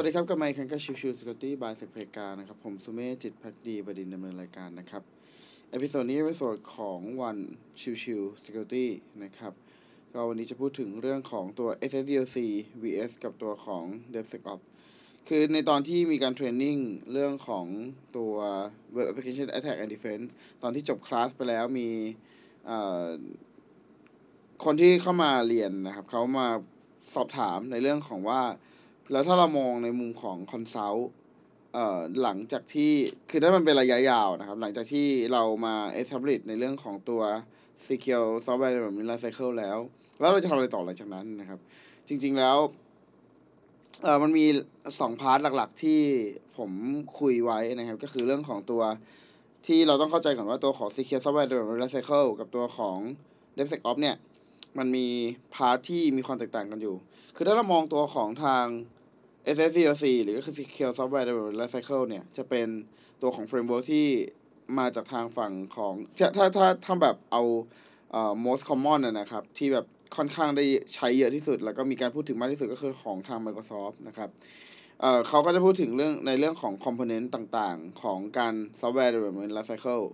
วัสดีครับกลับมากันกับ Chill Chill Security by SecPlayground นะครับ ผมสุเมธจิตภักดีบดินทร์ดำเนินรายการนะครับ episode นี้ episode ของวัน Chill Chill Security นะครับ ก็วันนี้จะพูดถึงเรื่องของตัว SSDLC vs กับตัวของ DevSecOps คือในตอนที่มีการ training เรื่องของตัว Web Application Attack and Defense ตอนที่จบคลาสไปแล้วมีคนที่เข้ามาเรียนนะครับเขามาสอบถามในเรื่องของว่า แล้วถ้าเรามองในมุมของ consult เอ่อหลังจากที่คือถ้ามันเป็นระยะยาวนะครับ หลังจากที่เรามา establish ในเรื่องของตัว secure software development life cycle แล้ว แล้วเราจะทำอะไรต่อหลังจากนั้นนะครับ จริงๆแล้วเอ่อมันมีสอง part หลักๆ ที่ผมคุยไว้นะครับ ก็คือเรื่องของตัวที่เราต้องเข้าใจก่อนว่าตัวของ secure software development life cycle กับตัวของ DevSecOps เนี่ย มันมีพาร์ทที่มีความแตกต่างกันอยู่ คือถ้าเรามองตัวของทาง SSDLC หรือก็คือ Secure Software Development Life Cycle เนี่ย จะเป็นตัวของ framework ที่มาจากทางฝั่งของ ถ้าถ้าถ้าถ้าแบบเอาเอ่อ most common นะนะครับ ที่แบบค่อนข้างได้ใช้เยอะที่สุด แล้วก็มีการพูดถึงมากที่สุดก็คือของทาง Microsoft นะครับเอ่อเขาก็จะพูดถึงเรื่องในเรื่องของ component ต่างๆ ของการ software development life cycle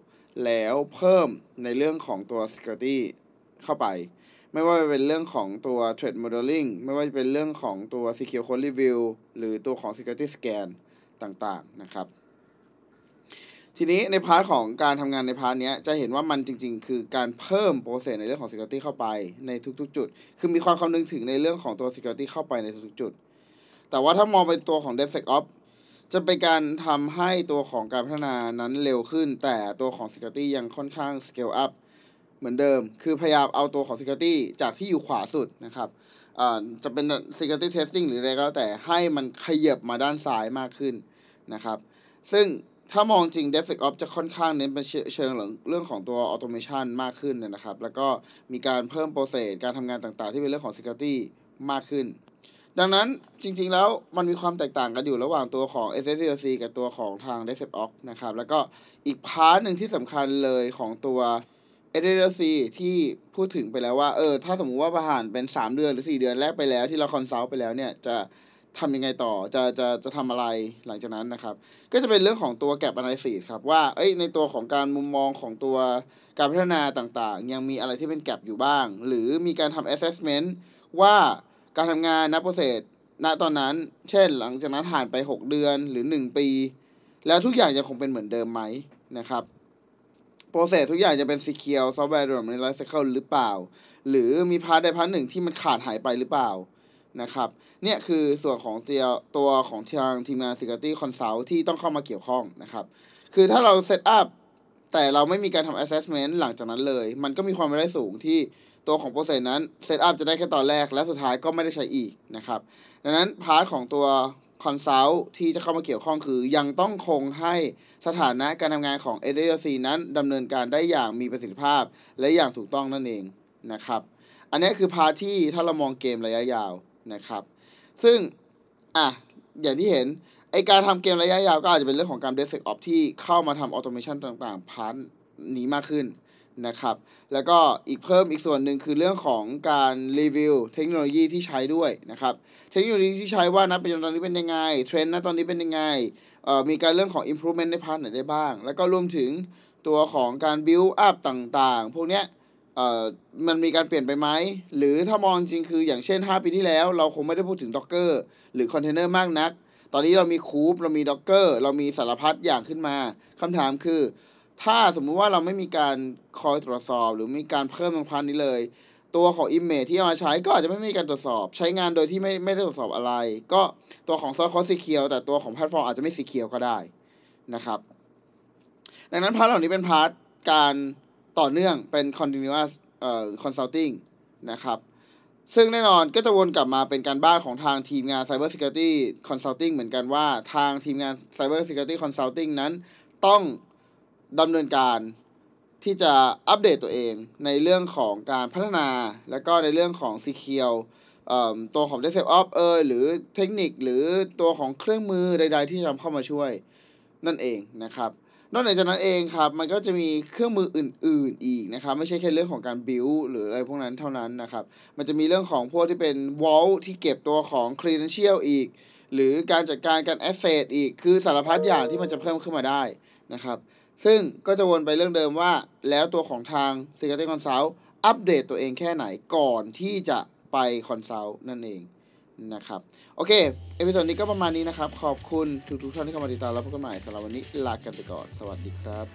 แล้วเพิ่มในเรื่องของตัว security เข้าไป ไม่ว่าจะเป็นเรื่องของตัว threat modeling ไม่ว่าจะเป็นเรื่องของตัว secure code review หรือตัวของ security scan ต่างๆนะครับ ทีนี้ใน part ของการทำงานใน part นี้จะเห็นว่ามันจริง ๆ คือการเพิ่ม process ในเรื่องของ security เข้าไปในทุกๆ จุด คือมีความคำนึงถึงในเรื่องของตัว security เข้าไปในทุกๆ จุด แต่ว่าถ้ามองเป็นตัวของ DevSecOps จะเป็นการทำให้ตัวของการพัฒนานั้นเร็วขึ้น แต่ตัวของ security ยังค่อนข้าง scale up เหมือนเดิม คือพยายามเอาตัวของ security จากที่อยู่ขวาสุดนะครับจะเป็น security testing หรืออะไรก็แล้วแต่ให้มันขยับมาด้านซ้ายมากขึ้นนะครับ ซึ่งถ้ามองจริง DevSecOps จะค่อนข้างเน้นเป็นเชิงเรื่องของตัว automation มากขึ้นนะครับ แล้วก็มีการเพิ่มโปรเซสการทำงานต่างๆ ที่เป็นเรื่องของ security มากขึ้น ดังนั้นจริงๆแล้วมันมีความแตกต่างกันอยู่ระหว่างตัวของ SSDLC กับตัวของทาง DevSecOps นะครับ แล้วก็อีก part หนึ่งที่สำคัญเลยของตัว SSDLC ที่พูดถึงไปแล้วว่า เออ ถ้าสมมุติว่าผ่านเป็น 3 เดือนหรือ 4 เดือนแรกไปแล้วที่เรา consult ไปแล้วเนี่ย จะทำยังไงต่อ จะ จะ จะทำอะไรหลังจากนั้นนะครับ ก็จะเป็นเรื่องของตัว gap analysis ครับ ว่า เอ้ย ในตัวของการมุมมองของตัวการพัฒนาต่างๆ ยังมีอะไรที่เป็น gap อยู่บ้าง หรือมีการทำ assessment ว่าการทำงานนับ process ณตอนนั้น เช่น หลังจากนั้นผ่านไป 6 เดือนหรือ 1 ปี แล้วทุกอย่างจะคงเป็นเหมือนเดิมไหมนะครับ process ทุกอย่างจะเป็น secure software development life cycle หรือเปล่า หรือมี part ใด part หนึ่งที่มันขาดหายไปหรือเปล่านะครับ เนี่ยคือส่วนของตัวตัวของทางทีมงาน security consult ที่ต้องเข้ามาเกี่ยวข้องนะครับ คือถ้าเรา set up แต่เราไม่มีการทำ assessment หลังจากนั้นเลย มันก็มีความเป็นไปได้สูงที่ตัวของ process นั้น set up จะได้แค่ตอนแรกและสุดท้ายก็ไม่ได้ใช้อีกนะครับ ดังนั้น part ของตัว consult ที่จะเข้ามาเกี่ยวข้องคือ ยังต้องคงให้สถานะการทำงานของ SSDLC นั้นดำเนินการได้อย่างมีประสิทธิภาพ และอย่างถูกต้องนั่นเองนะครับ อันนี้คือ part ที่ถ้าเรามองเกมระยะยาวนะครับ ซึ่ง อะ อย่างที่เห็น ไอ้การทำเกมระยะยาวก็อาจจะเป็นเรื่องของการ DevSecOps ที่เข้ามาทำ automation ต่างๆ partนี้มากขึ้น นะครับ แล้วก็อีกเพิ่มอีกส่วนหนึ่งคือเรื่องของการรีวิวเทคโนโลยีที่ใช้ด้วยนะครับ เทคโนโลยีที่ใช้ว่านะปัจจุบันตอนนี้เป็นยังไงเทรนด์นะตอนนี้เป็นยังไงเอ่อมีการเรื่องของ improvement ใน part ไหนได้บ้าง แล้วก็รวมถึงตัวของการ build up ต่างๆ พวกเนี้ยเอ่อมันมีการเปลี่ยนไปไหม หรือถ้ามองจริงคืออย่างเช่น 5 ปีที่แล้ว เราคงไม่ได้พูดถึง Docker หรือคอนเทนเนอร์มากนัก ตอนนี้เรามี Kube เรามี Docker เรามีสารพัดอย่างขึ้นมาคำถามคือ ถ้าสมมุติว่าเราไม่มีการคอยตรวจสอบ หรือมีการเพิ่มตรงพันนี้เลย ตัวของ Image ที่เอามาใช้ก็อาจจะไม่มีการตรวจสอบ ใช้งานโดยที่ไม่ไม่ได้ตรวจสอบอะไร ก็ตัวของ Source Code Secure แต่ตัวของแพลตฟอร์มอาจจะไม่ Secure ก็ได้นะครับ ดังนั้น part เหล่านี้เป็น part การต่อเนื่องเป็น continuous เอ่อ consulting นะครับ ซึ่งแน่นอนก็จะวนกลับมาเป็นการบ้านของทางทีมงาน Cyber Security Consulting เหมือนกันว่าทางทีมงาน Cyber Security Consulting นั้นต้อง ดำเนินการที่จะอัปเดตตัวเองในเรื่องของการพัฒนา และก็ในเรื่องของ Secure เอ่อตัวของ DevSecOps เอยหรือเทคนิคหรือตัวของเครื่องมือใด ๆ ที่จะเข้ามาช่วยนั่นเองนะครับ นอกจากนั้นเองครับ มันก็จะมีเครื่องมืออื่น ๆ อีกนะครับ ไม่ใช่แค่เรื่องของการ build หรืออะไรพวกนั้นเท่านั้นนะครับ มันจะมีเรื่องของพวกที่เป็น vault ที่เก็บตัวของ credential อีก หรือการจัดการการ asset อีก คือสารพัดอย่างที่มันจะเพิ่มขึ้นมาได้นะครับ ซึ่งก็จะวนไปเรื่องเดิมว่า แล้วตัวของทาง Security Consult อัปเดตตัวเองแค่ไหนก่อนที่จะไป Consult นั่นเองนะครับ โอเค episode นี้ก็ประมาณนี้นะครับ ขอบคุณทุกๆท่านที่เข้ามาติดตามรับพบกันใหม่สำหรับวันนี้ลากันไปก่อน สวัสดีครับ